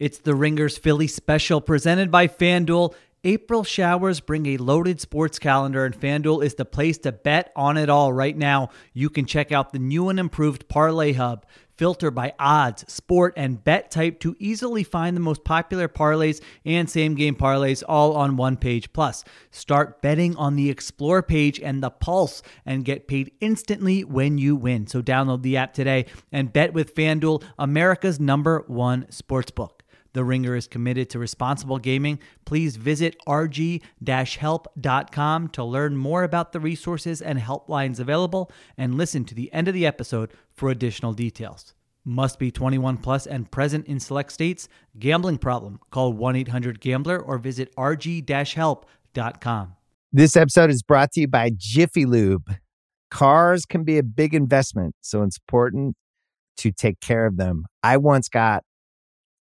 It's the Ringers Philly special presented by FanDuel. April showers bring a loaded sports calendar, and FanDuel is the place to bet on it all right now. You can check out the new and improved Parlay Hub filter by odds, sport, and bet type to easily find the most popular parlays and same game parlays all on one page. Plus, start betting on the Explore page and the Pulse and get paid instantly when you win. So, download the app today and bet with FanDuel, America's number one sportsbook. The Ringer is committed to responsible gaming. Please visit rg-help.com to learn more about the resources and helplines available and listen to the end of the episode for additional details. Must be 21 plus and present in select states. Gambling problem? Call 1-800-GAMBLER or visit rg-help.com. This episode is brought to you by Jiffy Lube. Cars can be a big investment, so it's important to take care of them. I once got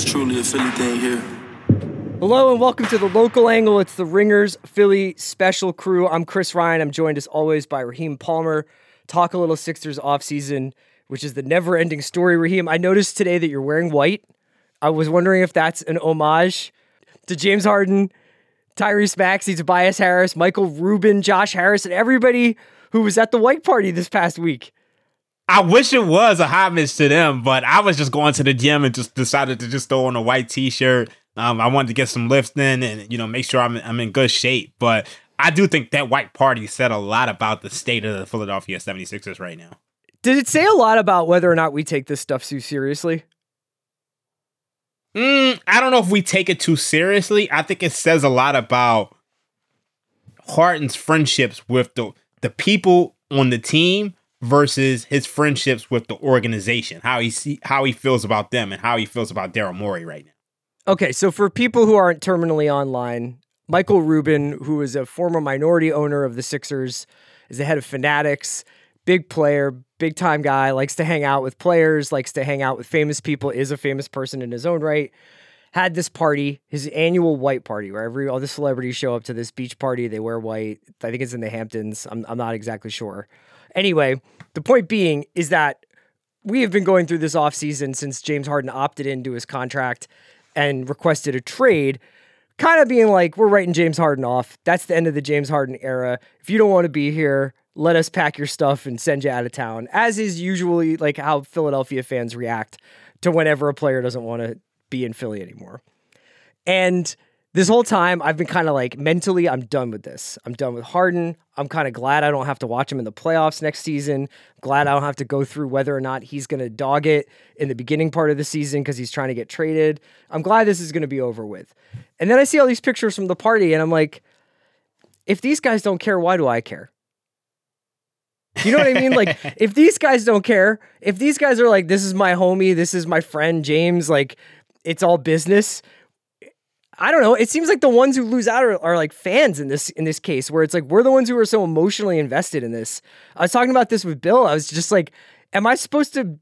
It's, truly a Philly thing here. Hello and welcome to the local angle. It's the Ringers Philly special crew. I'm Chris Ryan. I'm joined as always by Raheem Palmer. Talk a little Sixers offseason, which is the never ending story. Raheem, I noticed today that you're wearing white. I was wondering if that's an homage to James Harden, Tyrese Maxey, Tobias Harris, Michael Rubin, Josh Harris, and everybody who was at the white party this past week. I wish it was a homage to them, but I was just going to the gym and just decided to just throw on a white t-shirt. Um, I wanted to get some lifts in and you know make sure I'm I'm in good shape. But I do think that white party said a lot about the state of the Philadelphia 76ers right now. Did it say a lot about whether or not we take this stuff too seriously? Mm, I don't know if we take it too seriously. I think it says a lot about Harden's friendships with the the people on the team versus his friendships with the organization. How he see how he feels about them and how he feels about Daryl Morey right now. Okay, so for people who aren't terminally online, Michael Rubin, who is a former minority owner of the Sixers, is the head of Fanatics, big player, big time guy, likes to hang out with players, likes to hang out with famous people, is a famous person in his own right. Had this party, his annual white party, where every all the celebrities show up to this beach party. They wear white. I think it's in the Hamptons. I'm, I'm not exactly sure. Anyway, the point being is that we have been going through this offseason since James Harden opted into his contract and requested a trade, kind of being like, we're writing James Harden off. That's the end of the James Harden era. If you don't want to be here, let us pack your stuff and send you out of town, as is usually like how Philadelphia fans react to whenever a player doesn't want to be in Philly anymore. And this whole time, I've been kind of like mentally, I'm done with this. I'm done with Harden. I'm kind of glad I don't have to watch him in the playoffs next season. Glad I don't have to go through whether or not he's going to dog it in the beginning part of the season because he's trying to get traded. I'm glad this is going to be over with. And then I see all these pictures from the party, and I'm like, if these guys don't care, why do I care? You know what I mean? Like, if these guys don't care, if these guys are like, this is my homie, this is my friend James, like, it's all business. I don't know. It seems like the ones who lose out are, are like fans in this in this case, where it's like we're the ones who are so emotionally invested in this. I was talking about this with Bill. I was just like, am I supposed to?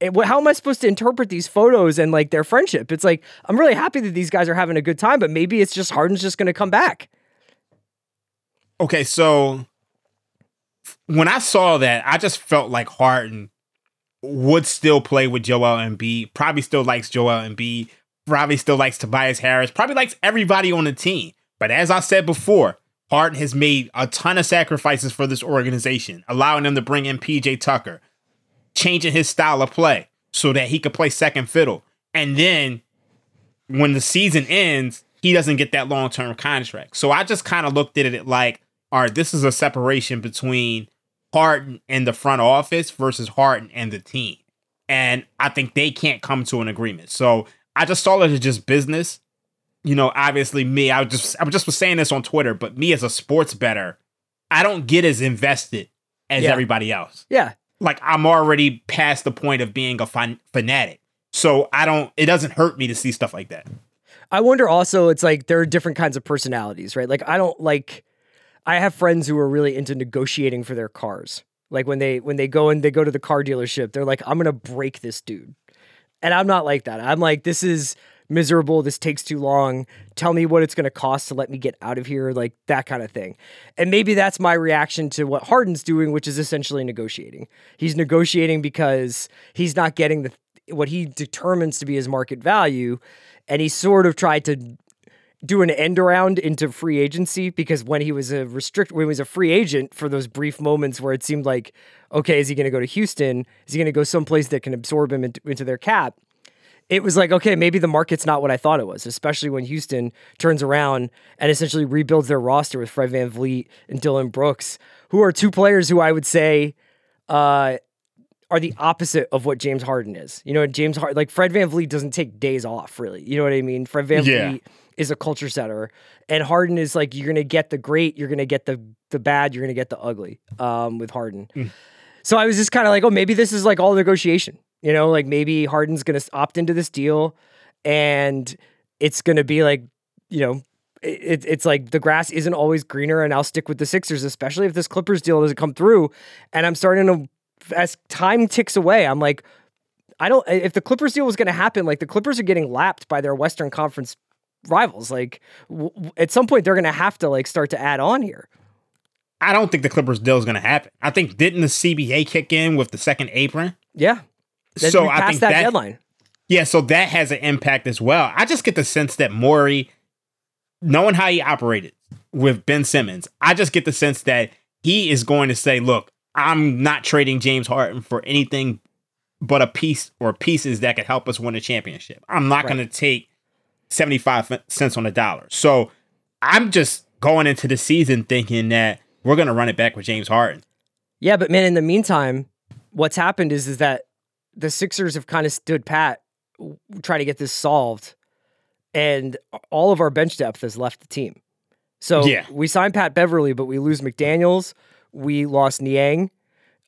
eh, How am I supposed to interpret these photos and like their friendship? It's like I'm really happy that these guys are having a good time, but maybe it's just Harden's just going to come back. Okay, so when I saw that, I just felt like Harden would still play with Joel Embiid. Probably still likes Joel Embiid. Probably still likes Tobias Harris. Probably likes everybody on the team. But as I said before, Harden has made a ton of sacrifices for this organization, allowing them to bring in PJ Tucker, changing his style of play so that he could play second fiddle. And then when the season ends, he doesn't get that long term contract. So I just kind of looked at it like, all right, this is a separation between Harden and the front office versus Harden and the team. And I think they can't come to an agreement. So I just saw it as just business. You know, obviously me, I was just I just was saying this on Twitter, but me as a sports better, I don't get as invested as Yeah. everybody else Yeah, like I'm already past the point of being a fan- fanatic. So I don't it doesn't hurt me to see stuff like that. I wonder also, it's like there are different kinds of personalities, right? Like I don't like I have friends who are really into negotiating for their cars. Like when they when they go and they go to the car dealership, they're like, I'm gonna break this dude. And I'm not like that. I'm like, this is miserable. This takes too long. Tell me what it's gonna cost to let me get out of here, like that kind of thing. And maybe that's my reaction to what Harden's doing, which is essentially negotiating. He's negotiating because he's not getting the what he determines to be his market value, and he sort of tried to do an end around into free agency because when he was a restrict when he was a free agent for those brief moments where it seemed like okay is he going to go to Houston is he going to go someplace that can absorb him into, their cap it was like okay maybe the market's not what I thought it was especially when Houston turns around and essentially rebuilds their roster with Fred VanVleet and Dillon Brooks who are two players who I would say uh are the opposite of what James Harden is. You know, James Harden, like Fred VanVleet doesn't take days off, really. You know what I mean? Fred Van Yeah. Vliet is a culture setter, and Harden is like you're gonna get the great, you're gonna get the the bad, you're gonna get the ugly. Um, with Harden. So I was just kind of like, oh, maybe this is like all negotiation. You know, like maybe Harden's gonna opt into this deal, and it's gonna be like, you know. It, it's like the grass isn't always greener, and I'll stick with the Sixers, especially if this Clippers deal doesn't come through. And I'm starting to as time ticks away, I'm like, I don't. If the Clippers deal was going to happen, like the Clippers are getting lapped by their Western Conference rivals. Like w- at some point, they're going to have to like start to add on here. I don't think the Clippers deal is going to happen. I think didn't the CBA kick in with the second apron? Yeah. So I think that, that- deadline. Yeah, so that has an impact as well. I just get the sense that Morey, knowing how he operated with Ben Simmons, I just get the sense that he is going to say, look, I'm not trading James Harden for anything but a piece or pieces that could help us win a championship. I'm not Right. going to take 75 cents on the dollar. So I'm just going into the season thinking that we're going to run it back with James Harden. Yeah, but man, in the meantime, what's happened is is that the Sixers have kind of stood pat, trying to get this solved, and all of our bench depth has left the team. So Yeah. we signed Pat Beverley, but we lose McDaniels. We lost Niang.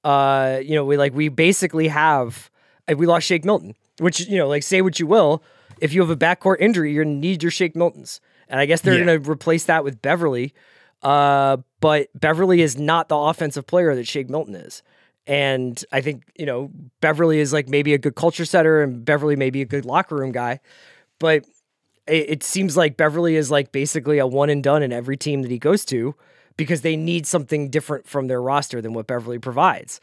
Uh, you know, we like we basically have uh, we lost Shake Milton, which you know, like say what you will, if you have a backcourt injury, you're gonna need your Shake Miltons, and I guess they're Yeah. gonna replace that with Beverley. Uh, but Beverley is not the offensive player that Shake Milton is. And I think, you know, Beverley is like maybe a good culture setter and Beverley may be a good locker room guy. But it, it seems like Beverley is like basically a one and done in every team that he goes to because they need something different from their roster than what Beverley provides.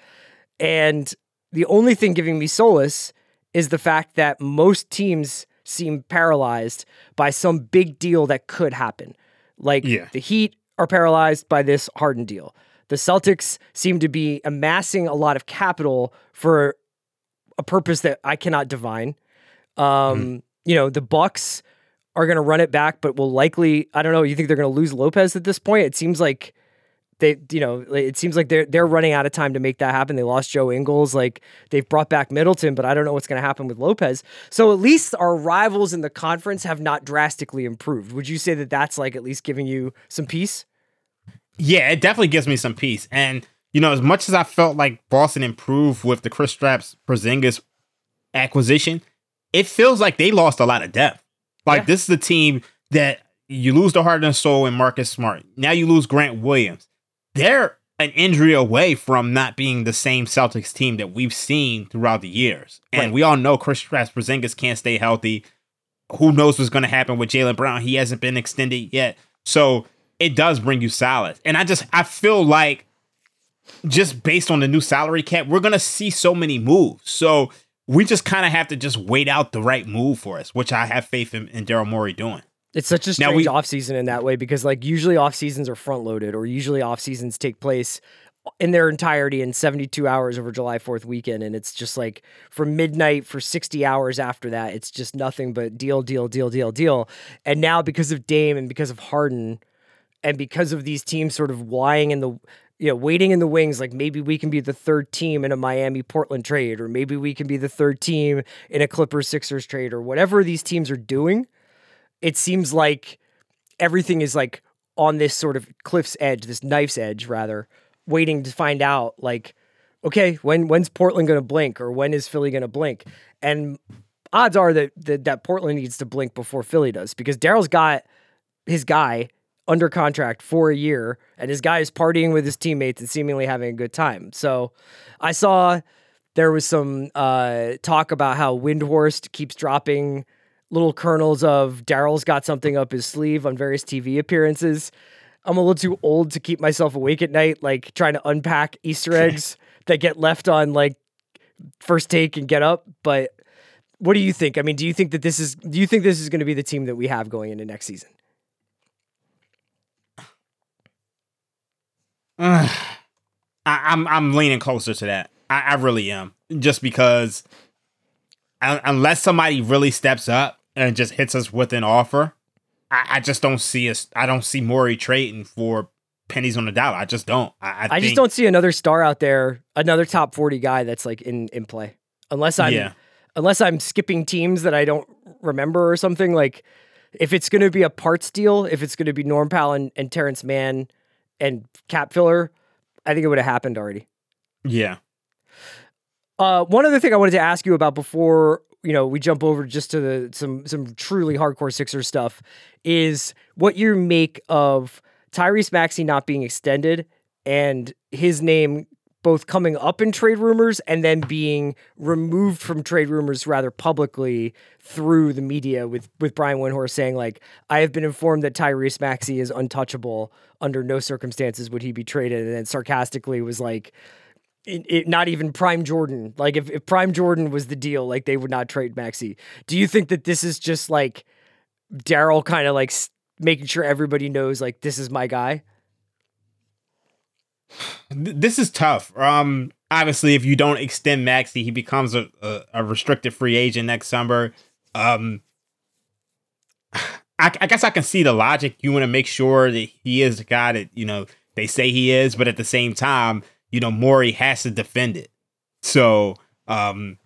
And the only thing giving me solace is the fact that most teams seem paralyzed by some big deal that could happen. Like Yeah. the Heat are paralyzed by this Harden deal. The Celtics seem to be amassing a lot of capital for a purpose that I cannot divine. Um, You know, the Bucks are going to run it back, but will likely. I don't know. You think they're going to lose Lopez at this point? It seems like they, you know, it seems like they're they're running out of time to make that happen. They lost Joe Ingles. Like they've brought back Middleton, but I don't know what's going to happen with Lopez. So at least our rivals in the conference have not drastically improved. Would you say that that's like at least giving you some peace? Yeah, it definitely gives me some peace. And you know, as much as I felt like Boston improved with the Kristaps Porzingis acquisition, it feels like they lost a lot of depth. Like Yeah. this is the team that you lose the heart and soul in Marcus Smart. Now you lose Grant Williams. They're an injury away from not being the same Celtics team that we've seen throughout the years. And Right. we all know Kristaps Porzingis can't stay healthy. Who knows what's going to happen with Jaylen Brown? He hasn't been extended yet. So it does bring you solace. And I just I feel like just based on the new salary cap, we're gonna see so many moves. So we just kind of have to just wait out the right move for us, which I have faith in, in Daryl Morey doing. It's such a Now strange we- off season in that way because like usually off seasons are front loaded or usually off seasons take place in their entirety in 72 hours over July 4th weekend and it's just like from midnight for 60 hours after that it's just nothing but deal deal deal deal deal and now because of Dame and because of Harden and because of these teams sort of lying in the you know waiting in the wings like maybe we can be the third team in a Miami Portland trade or maybe we can be the third team in a Clippers Sixers trade or whatever these teams are doing it seems like everything is like on this sort of cliff's edge, this knife's edge rather, waiting to find out like, okay, when when's Portland going to blink or when is Philly going to blink? And odds are that, that that Portland needs to blink before Philly does because Daryl's got his guy under contract for a year and his guy is partying with his teammates and seemingly having a good time. So I saw there was some uh, talk about how Windhorst keeps dropping little kernels of Daryl's got something up his sleeve on various TV appearances. I'm a little too old to keep myself awake at night, like trying to unpack Easter eggs that get left on like first take and get up. But what do you think? I mean, do you think that this is do you think this is going to be the team that we have going into next season? I, I'm I'm leaning closer to that. I, I really am, just because un- unless somebody really steps up and just hits us with an offer, I, I just don't see us. I don't see Morey trading for pennies on the dollar. I just don't. I, I, just don't see another star out there, another top 40 guy that's like in in play. Unless I'm Yeah. unless I'm skipping teams that I don't remember or something like if it's going to be a parts deal, if it's going to be Norm Powell and, and Terance Mann and cap filler, I think it would have happened already. Yeah. Uh, one other thing I wanted to ask you about before you know we jump over just to the some some truly hardcore Sixers stuff is what you make of Tyrese Maxey not being extended and his name both coming up in trade rumors and then being removed from trade rumors rather publicly through the media with with Brian Windhorst saying like I have been informed that Tyrese Maxey is untouchable under no circumstances would he be traded and then sarcastically was like it, it, not even Prime Jordan. Like if, if Prime Jordan was the deal, like they would not trade Maxey. Do you think that this is just like Daryl kind of like making sure everybody knows like this is my guy? Th- this is tough. Um, obviously, if you don't extend Maxey, he becomes a, a, a restricted free agent next summer. Um, I, I guess I can see the logic. You want to make sure that he is the guy that you know they say he is, but at the same time, you know Morey has to defend it. So, um,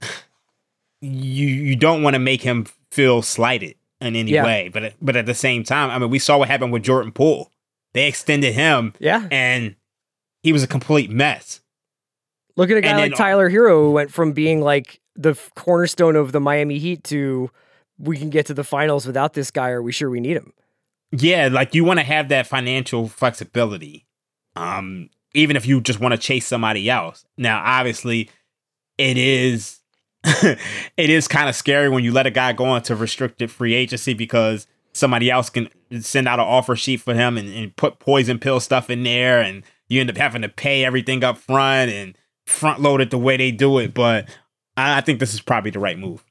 you you don't want to make him feel slighted in any Yeah. way. But but at the same time, I mean, we saw what happened with Jordan Poole. They extended him Yeah. and he was a complete mess. Look at a guy And like then- Tyler Herro who went from being like the cornerstone of the Miami Heat to we can get to the finals without this guy. Are we sure we need him? Yeah, like you want to have that financial flexibility. Um, even if you just want to chase somebody else. Now, obviously, it is it is kind of scary when you let a guy go into restricted free agency because somebody else can send out an offer sheet for him and, and put poison pill stuff in there and you end up having to pay everything up front and front load it the way they do it. But I, I think this is probably the right move.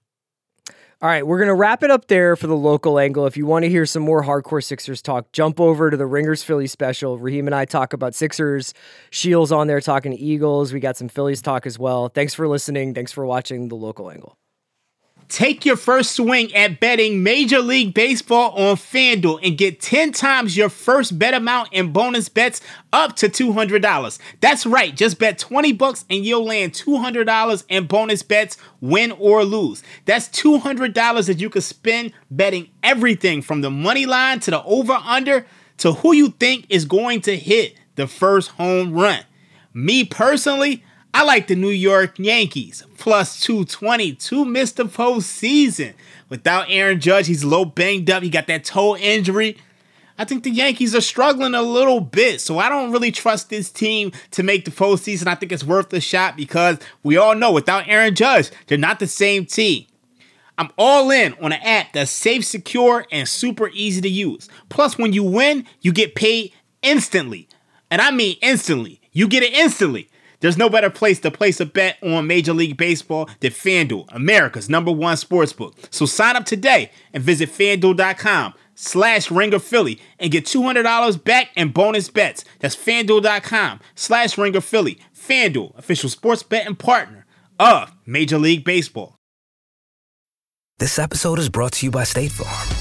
All right, we're going to wrap it up there for the local angle. If you want to hear some more hardcore Sixers talk, jump over to the Ringers Philly special. Raheem and I talk about Sixers. Sheil's on there talking to Eagles. We got some Phillies talk as well. Thanks for listening. Thanks for watching the local angle. Take your first swing at betting Major League Baseball on FanDuel and get 10 times your first bet amount in bonus bets up to $200. That's right, just bet 20 bucks and you'll land $200 in bonus bets, win or lose. That's $200 that you could spend betting everything from the money line to the over under to who you think is going to hit the first home run. Me personally, I like the New York Yankees plus 220 to miss the postseason. Without Aaron Judge, he's a little banged up. He got that toe injury. I think the Yankees are struggling a little bit, so I don't really trust this team to make the postseason. I think it's worth a shot because we all know without Aaron Judge, they're not the same team. I'm all in on an app that's safe, secure, and super easy to use. Plus, when you win, you get paid instantly. And I mean instantly. You get it instantly. There's no better place to place a bet on Major League Baseball than FanDuel, America's number one sportsbook. So sign up today and visit fanduel.com slash ringer Philly and get $200 back and bonus bets. That's fanduel.com slash ringer Philly. FanDuel, official sports betting partner of Major League Baseball. This episode is brought to you by State Farm.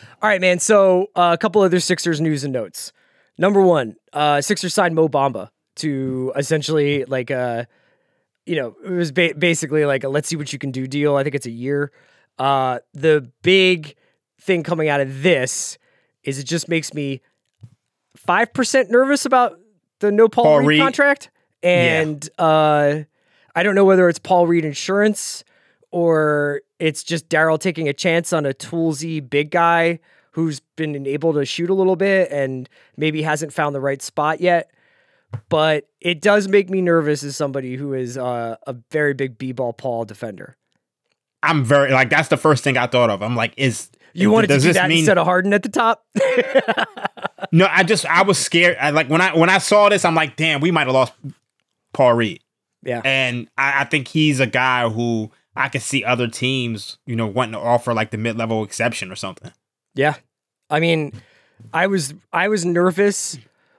All right, man. So uh, a couple other Sixers news and notes. Number one, uh, Sixers signed Mo Bamba to essentially like a, you know, it was ba- basically like a let's see what you can do deal. I think it's a year. Uh, the big thing coming out of this is it just makes me five percent nervous about the no Paul, Paul Reed, Reed. contract, and uh, I don't know whether it's Paul Reed insurance or it's just Daryl taking a chance on a toolsy big guy who's been able to shoot a little bit and maybe hasn't found the right spot yet. But it does make me nervous as somebody who is uh, a very big b-ball Paul defender. I'm very like that's the first thing I thought of. I'm like, is You wanted to do that mean- instead of Harden at the top? No, I just I was scared. I like when I when I saw this, I'm like, damn, we might have lost Paul Reed. yeah. And I, I think he's a guy who I could see other teams, you know, wanting to offer like the mid level exception or something. Yeah. I mean, I was I was nervous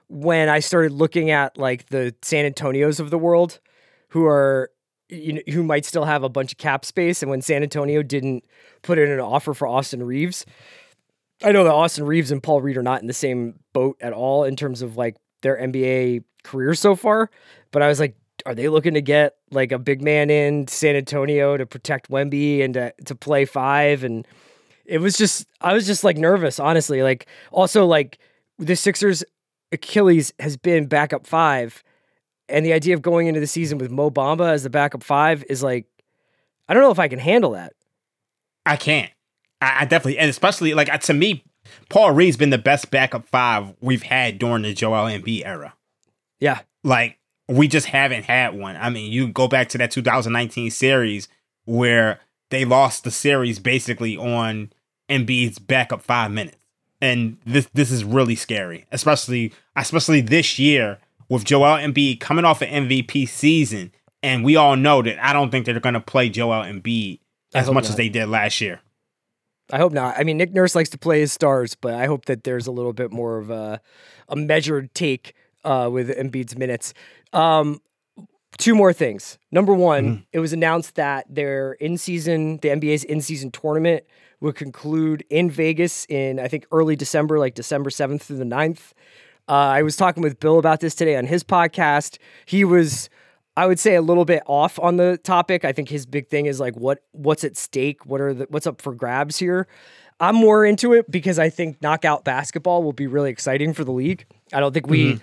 when I started looking at like the San Antonios of the world who are you know, who might still have a bunch of cap space and when San Antonio didn't put in an offer for Austin Reaves. I know that Austin Reaves and Paul Reed are not in the same boat at all in terms of like their NBA career so far, but I was like are they looking to get like a big man in San Antonio to protect Wemby and to, to play five and it was just I was just like nervous, honestly. Like also like the Sixers Achilles has been backup five, and the idea of going into the season with Mo Bamba as the backup five is like I don't know if I can handle that. I can't. I, I definitely, and especially like to me, Paul Reed's been the best backup five we've had during the Joel Embiid era. Yeah, Like we just haven't had one. I mean, you go back to that 2019 series where they lost the series basically on Embiid's backup five minutes, and this this is really scary, especially especially this year with Joel Embiid coming off an MVP season, and we all know that I don't think they're going to play Joel Embiid as much not. as they did last year. I hope not. I mean, Nick Nurse likes to play his stars, but I hope that there's a little bit more of a a measured take uh, with Embiid's minutes. Um, two more things. Number one, it was announced that their in season, the NBA's in season tournament would conclude in Vegas in I think early December, like December seventh through the 9th. Uh, I was talking with Bill about this today on his podcast. He was, I would say, a little bit off on the topic. I think his big thing is like what what's at stake, what are the what's up for grabs here. I'm more into it because I think knockout basketball will be really exciting for the league. I don't think we,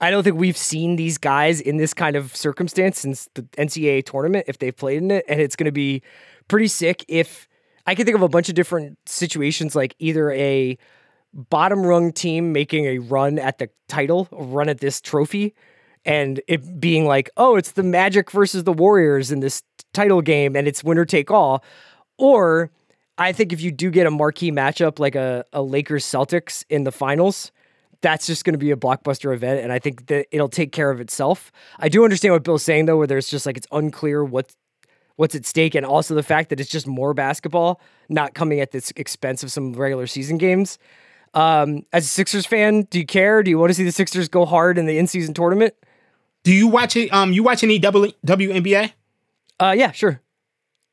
I don't think we've seen these guys in this kind of circumstance since the NCAA tournament if they've played in it, and it's going to be pretty sick. If I can think of a bunch of different situations, like either a bottom rung team making a run at the title, a run at this trophy, and it being like, oh, it's the Magic versus the Warriors in this title game, and it's winner take all, or I think if you do get a marquee matchup like a, a Lakers Celtics in the finals, that's just going to be a blockbuster event. And I think that it'll take care of itself. I do understand what Bill's saying, though, where there's just like it's unclear what's, what's at stake. And also the fact that it's just more basketball, not coming at this expense of some regular season games. Um, as a Sixers fan, do you care? Do you want to see the Sixers go hard in the in season tournament? Do you watch it? Um, you watch any W WNBA? Uh, yeah, sure.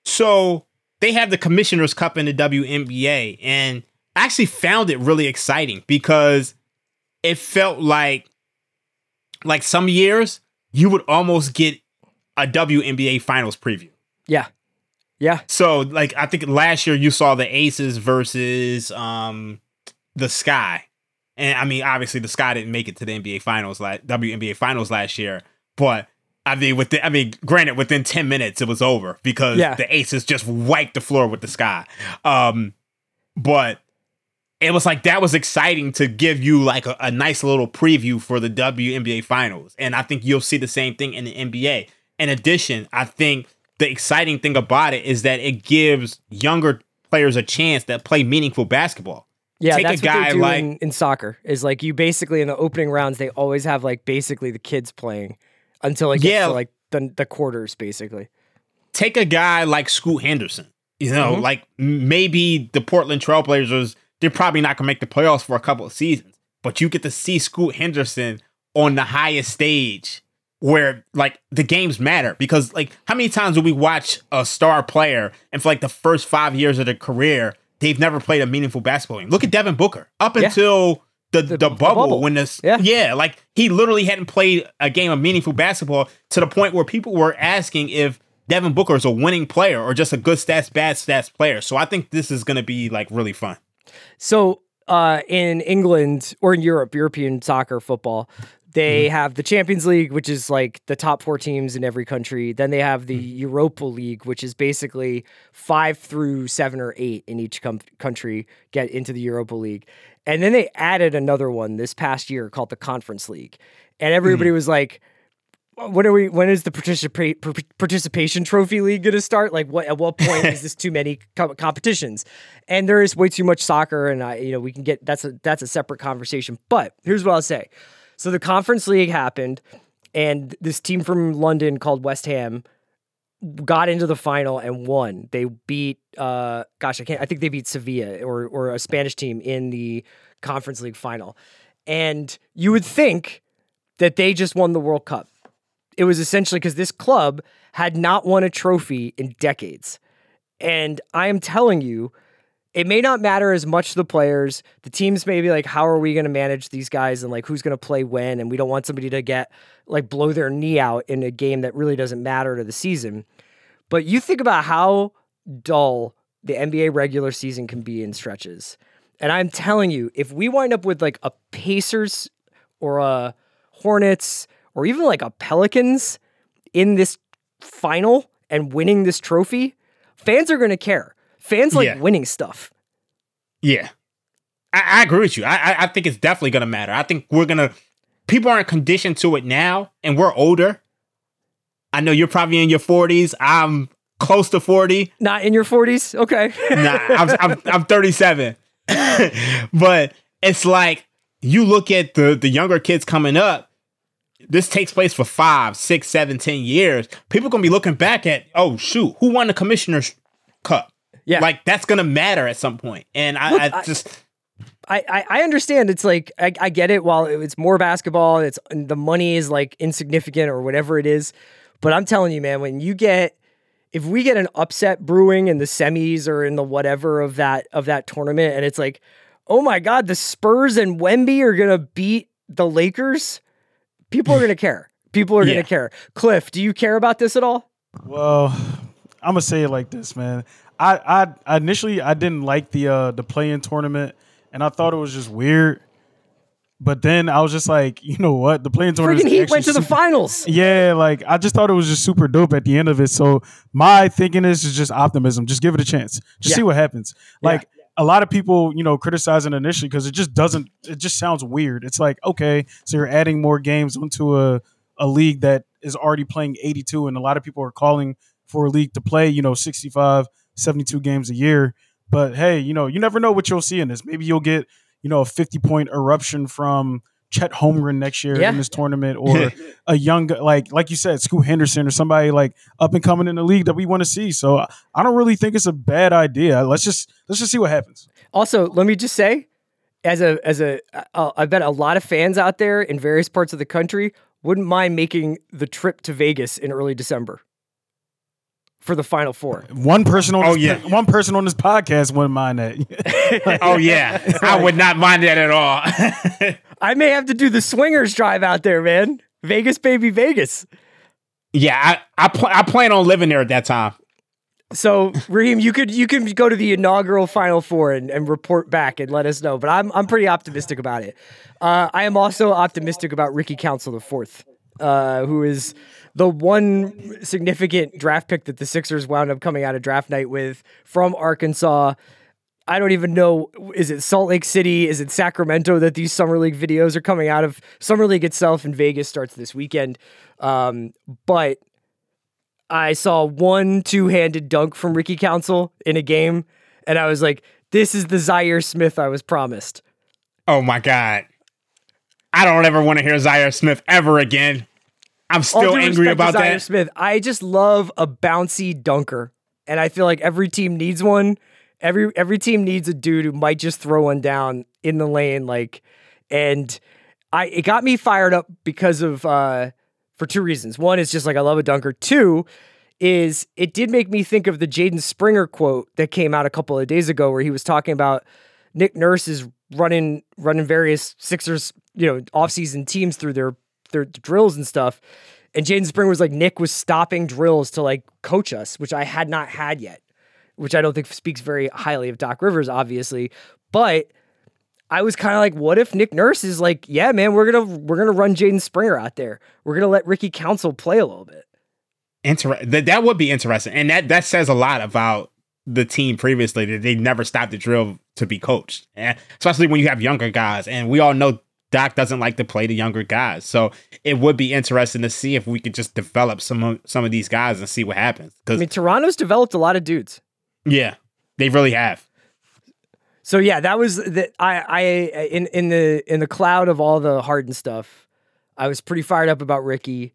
So they have the Commissioner's Cup in the WNBA, and I actually found it really exciting because it felt like, like some years you would almost get a WNBA Finals preview. Yeah. Yeah. So like I think last year you saw the Aces versus um the Sky. And I mean obviously the Sky didn't make it to the NBA finals like WNBA finals last year, but I mean within I mean granted within 10 minutes it was over because Yeah. the Aces just wiped the floor with the Sky. Um but it was like that was exciting to give you like a, a nice little preview for the WNBA finals. And I think you'll see the same thing in the NBA. In addition, I think the exciting thing about it is that it gives younger players a chance that play meaningful basketball. Yeah, Take a that's guy what they do like- in, in soccer. Is like you basically in the opening rounds they always have like basically the kids playing until it gets Yeah. to like the the quarters basically. Take a guy like Scoot Henderson. You know, Mm-hmm. like maybe the Portland Trailblazers, they're probably not gonna make the playoffs for a couple of seasons, but you get to see Scoot Henderson on the highest stage where like the games matter because like how many times do we watch a star player and for like the first five years of their career they've never played a meaningful basketball game look at devin booker up Yeah. until the, the, bubble, bubble. when this Yeah. yeah like he literally hadn't played a game of meaningful basketball to the point where people were asking if devin booker is a winning player or just a good stats bad stats player so i think this is going to be like really fun So uh, in England or in Europe, European soccer football, they mm-hmm. have the Champions League, which is like the top four teams in every country. Then they have the mm. Europa League, which is basically five through seven or eight in each com- country get into the Europa League. And then they added another one this past year called the Conference League. And everybody mm. was like, when are we when is the participa- participation trophy league going to start? Like what at what point is this too many co- competitions? And there is way too much soccer and i you know we can get that's a that's a separate conversation. But here's what i'll say. So the conference league happened and this team from london called west ham got into the final and won. They beat uh gosh i can't i think they beat sevilla or or a spanish team in the conference league final. And you would think that they just won the world cup it was essentially because this club had not won a trophy in decades. And I am telling you, it may not matter as much to the players. The teams may be like, how are we going to manage these guys and like who's going to play when? And we don't want somebody to get like blow their knee out in a game that really doesn't matter to the season. But you think about how dull the NBA regular season can be in stretches. And I'm telling you, if we wind up with like a Pacers or a Hornets or even like a Pelicans in this final and winning this trophy, fans are going to care. Fans like Yeah. winning stuff. Yeah, I, I agree with you. I, I I think it's definitely gonna matter. I think we're gonna people aren't conditioned to it now, and we're older. I know you're probably in your 40s. I'm close to 40. Not in your 40s? Okay. Nah, I'm I'm, I'm 37. but it's like you look at the the younger kids coming up. This takes place for five, six, seven, ten years. People gonna be looking back at, oh shoot, who won the commissioner's cup? Yeah. like that's gonna matter at some point. And I, Look, I I- just I, I, I understand it's like I, I get it while it's more basketball it's the money is like insignificant or whatever it is but i'm telling you man when you get if we get an upset brewing in the semis or in the whatever of that of that tournament and it's like oh my god the spurs and wemby are gonna beat the lakers people are gonna care people are Yeah. gonna care cliff do you care about this at all Well, I'm gonna say it like this, man. I, I, I initially I didn't like the uh the play-in tournament, and I thought it was just weird. But then I was just like, you know what? The play-in tournament. freaking heat went to the super- finals Yeah, like I just thought it was just super dope at the end of it. So my thinking is is just optimism. Just give it a chance. Just Yeah. see what happens. Like a lot of people, you know, criticizing initially because it just doesn't. It just sounds weird. It's like okay, so you're adding more games onto a a league that is already playing 82, and a lot of people are calling for a league to play, you know, 65, 72 games a year. But hey, you know, you never know what you'll see in this. Maybe you'll get, you know, a 50 point eruption from Chet Holmgren next year Yeah. in this tournament, or a young like like you said, Scoot Henderson or somebody like up and coming in the league that we want to see. So I- I don't really think it's a bad idea. Let's just let's just see what happens. Also, let me just say, as a as a, uh, I bet a lot of fans out there in various parts of the country wouldn't mind making the trip to Vegas in early December for the Final Four. One person on Oh, this, yeah. one person on this podcast wouldn't mind that. Oh yeah, I would not mind that at all. I may have to do the swingers drive out there, man. Vegas, baby, Vegas. yeah, I I, pl- I plan on living there at that time. So, Raheem, you could you could go to the inaugural Final Four and, and report back and let us know. But I'm I'm pretty optimistic about it. Uh, I am also optimistic about Ricky Council the fourth, uh, who is the one significant draft pick that the Sixers wound up coming out of draft night with from Arkansas. I don't even know. Is it Salt Lake City? Is it Sacramento that these summer league videos are coming out of? Summer league itself in Vegas starts this weekend, um, but I saw one two-handed dunk from Ricky Council in a game, and I was like, "This is the Zhaire Smith I was promised." Oh my god, I don't ever want to hear Zhaire Smith ever again. I'm still angry about Zhaire that. Smith. I just love a bouncy dunker, and I feel like every team needs one. Every every team needs a dude who might just throw one down in the lane, like, and I it got me fired up because of uh for two reasons. One is just like I love a dunker. Two is it did make me think of the Jaden Springer quote that came out a couple of days ago where he was talking about Nick Nurse is running running various Sixers, you know, offseason teams through their their drills and stuff. And Jaden Springer was like, Nick was stopping drills to like coach us, which I had not had yet, which I don't think speaks very highly of Doc Rivers, obviously. But I was kind of like, what if Nick Nurse is like, yeah, man, we're gonna we're gonna run Jaden Springer out there. We're gonna let Ricky Council play a little bit. Inter- that, that would be interesting, and that that says a lot about the team previously that they never stopped the drill to be coached, and especially when you have younger guys, and we all know Doc doesn't like to play the younger guys, so it would be interesting to see if we could just develop some of some of these guys and see what happens. Because I mean, Toronto's developed a lot of dudes. Yeah, they really have. So yeah, that was that. I I in in the in the cloud of all the Harden stuff, I was pretty fired up about Ricky,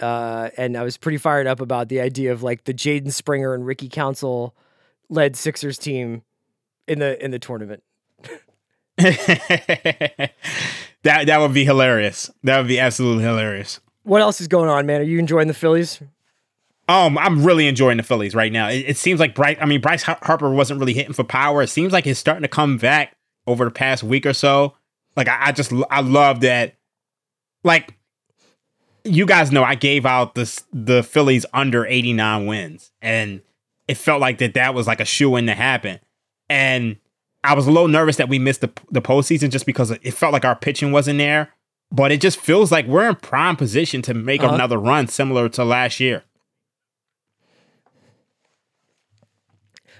uh, and I was pretty fired up about the idea of like the Jaden Springer and Ricky Council led Sixers team in the in the tournament. that that would be hilarious. That would be absolutely hilarious. What else is going on, man? Are you enjoying the Phillies? Um, I'm really enjoying the Phillies right now. It, it seems like Bryce. I mean, Bryce Harper wasn't really hitting for power. It seems like he's starting to come back over the past week or so. Like I, I just I love that. Like you guys know, I gave out the the Phillies under 89 wins, and it felt like that that was like a shoe in to happen. And I was a little nervous that we missed the the postseason just because it felt like our pitching wasn't there. But it just feels like we're in prime position to make Uh-huh. another run similar to last year.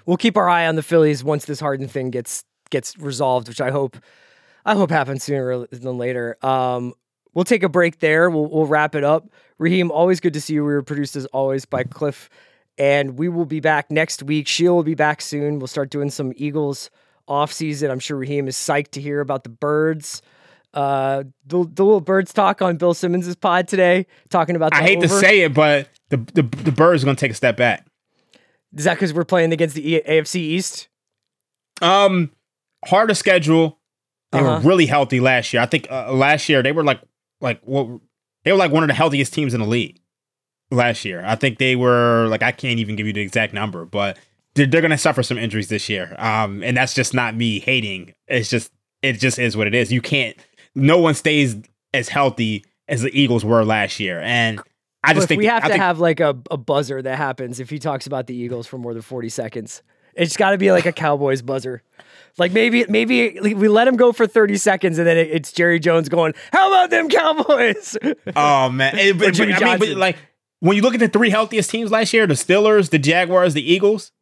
We'll keep our eye on the Phillies once this Harden thing gets gets resolved, which I hope I hope happens sooner than later. Um, we'll take a break there. We'll we'll wrap it up. Raheem, always good to see you. We were produced as always by Cliff, and we will be back next week. Sheil will be back soon. We'll start doing some Eagles off season. I'm sure Raheem is psyched to hear about the birds. Uh, the, the little birds talk on Bill Simmons's pod today, talking about. The I hate to say it, but the the, the Birds are going to take a step back. Is that because we're playing against the E- AFC East? Um, harder schedule. They Uh-huh. were really healthy last year. I think uh, last year they were like like what they were like one of the healthiest teams in the league last year. I think they were like I can't even give you the exact number, but they're, they're going to suffer some injuries this year. Um, and that's just not me hating. It's just it just is what it is. You can't. No one stays as healthy as the Eagles were last year, and I just think we have I to think- have like a, a buzzer that happens if he talks about the Eagles for more than 40 seconds. It's got to be like a Cowboys buzzer. Like maybe maybe we let him go for 30 seconds and then it- it's Jerry Jones going, "How about them Cowboys?" Oh man, It- but, but, I mean, but like when you look at the three healthiest teams last year, the Steelers, the Jaguars, the Eagles,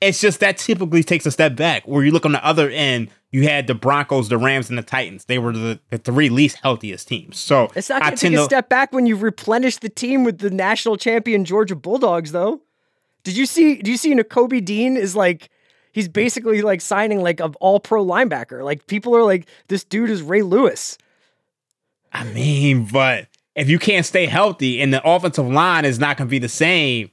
it's just that typically takes a step back. Where you look on the other end, you had the Broncos, the Rams, and the Titans. They were the, the three least healthiest teams. So It's not going to take a step back when you've replenished the team with the national champion Georgia Bulldogs though. Did you see do you see Nakobe Dean is like he's basically like signing like an all pro linebacker. Like people are like this dude is Ray Lewis. I mean, but if you can't stay healthy and the offensive line is not going to be the same,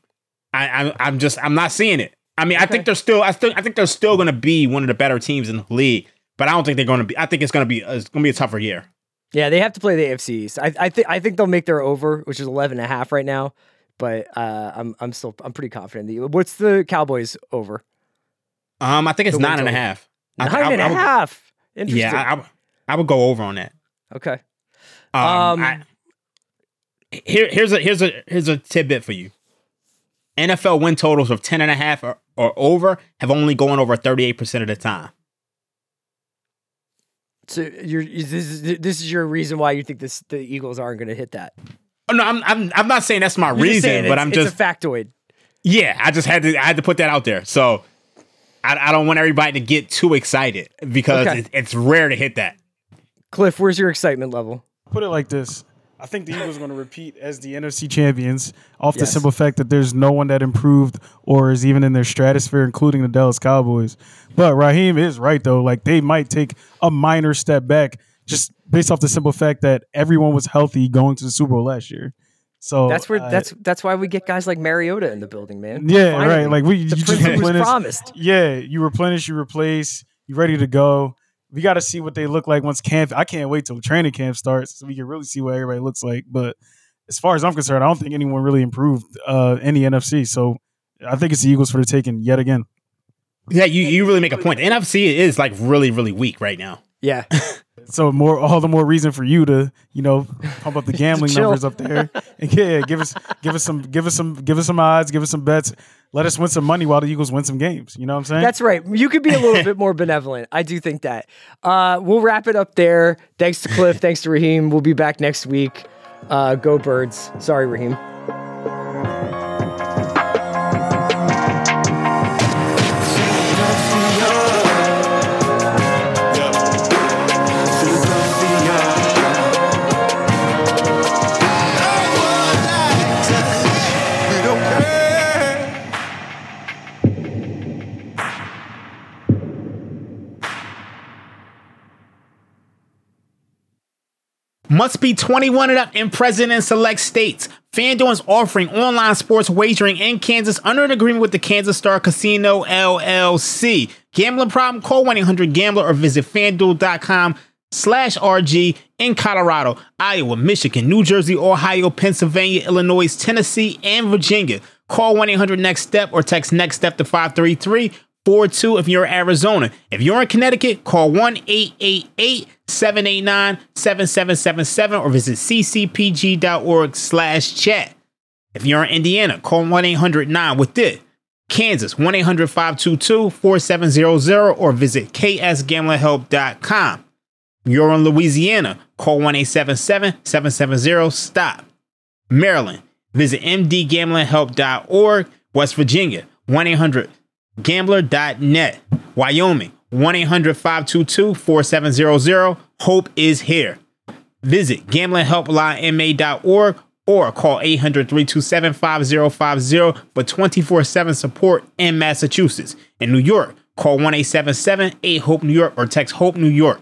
I, I, I'm just I'm not seeing it. I mean, I think they're still I still I think they're still going to be one of the better teams in the league, but I don't think they're going to be. I think it's going to be it's going to be a tougher year. Yeah, they have to play the AFC East. I, I think I think they'll make their over, which is 11 and a half right now. but uh, I'm I'm still I'm pretty confident. You, what's the Cowboys over? Um, I think it's The nine and a half. I- Nine I- and I a would- half. Interesting. Yeah, I, I, would- I would go over on that. okay. Um, Um, I- here, here's a here's a here's a tidbit for you. NFL win totals of 10 and a half or, or over have only gone over 38% of the time. So you're this is this is your reason why you think this the Eagles aren't going to hit that. Oh, no, I'm, I'm I'm not saying that's my You're reason, but I'm it's just a factoid. yeah, I just had to I had to put that out there. So I, I don't want everybody to get too excited because Okay. it, it's rare to hit that. Cliff, where's your excitement level? Put it like this. I think the Eagles are going to repeat as the NFC champions off the simple fact that there's no one that improved or is even in their stratosphere, including the Dallas Cowboys. But Raheem is right, though. Like, they might take a minor step back just based off the simple fact that everyone was healthy going to the Super Bowl last year. So That's where uh, that's that's why we get guys like Mariota in the building, man. Yeah, Finally. right. Like, we you just replenish. promised. Yeah, you replenish, you replace, you ready to go. We got to see what they look like once camp. I can't wait till training camp starts so we can really see what everybody looks like. But as far as I'm concerned, I don't think anyone really improved uh, any NFC. So I think it's the Eagles for the taking yet again. Yeah, you, you really make a point. The NFC is like really, really weak right now. Yeah. So more, all the more reason for you to, you know, pump up the gambling numbers up there. And yeah, give us, give us some, give us some, give us some odds, give us some bets. Let us win some money while the Eagles win some games. You know what I'm saying? That's right. You could be a little bit more benevolent. I do think that. Uh, we'll wrap it up there. Thanks to Cliff. thanks to Raheem. We'll be back next week. Uh, go Birds. Sorry, Raheem. Must be 21 and up and present in select states. FanDuel is offering online sports wagering in Kansas under an agreement with the Kansas Star Casino LLC. Gambling problem? Call 1-800-GAMBLER or visit FanDuel.com slash RG in Colorado, Iowa, Michigan, New Jersey, Ohio, Pennsylvania, Illinois, Tennessee, and Virginia. Call 1-800-NEXT-STEP or text NEXT STEP to 533 42 if you're in Arizona. If you're in Connecticut, call 1 888 789 7777 or visit ccpg.org slash chat. If you're in Indiana, call 1 800 9 with it. Kansas, 1 800 522 4700 or visit ksgamblinghelp.com. You're in Louisiana, call 1 877 770 STOP. Maryland, visit mdgamblinghelp.org. West Virginia, 1 800 gambler.net. Wyoming, 1 800 522 4700. Hope is here. Visit gamblinghelplinema.org or call 800 327 5050 for 24 7 support in Massachusetts. In New York, call 1 877 8 Hope New York or text Hope New York.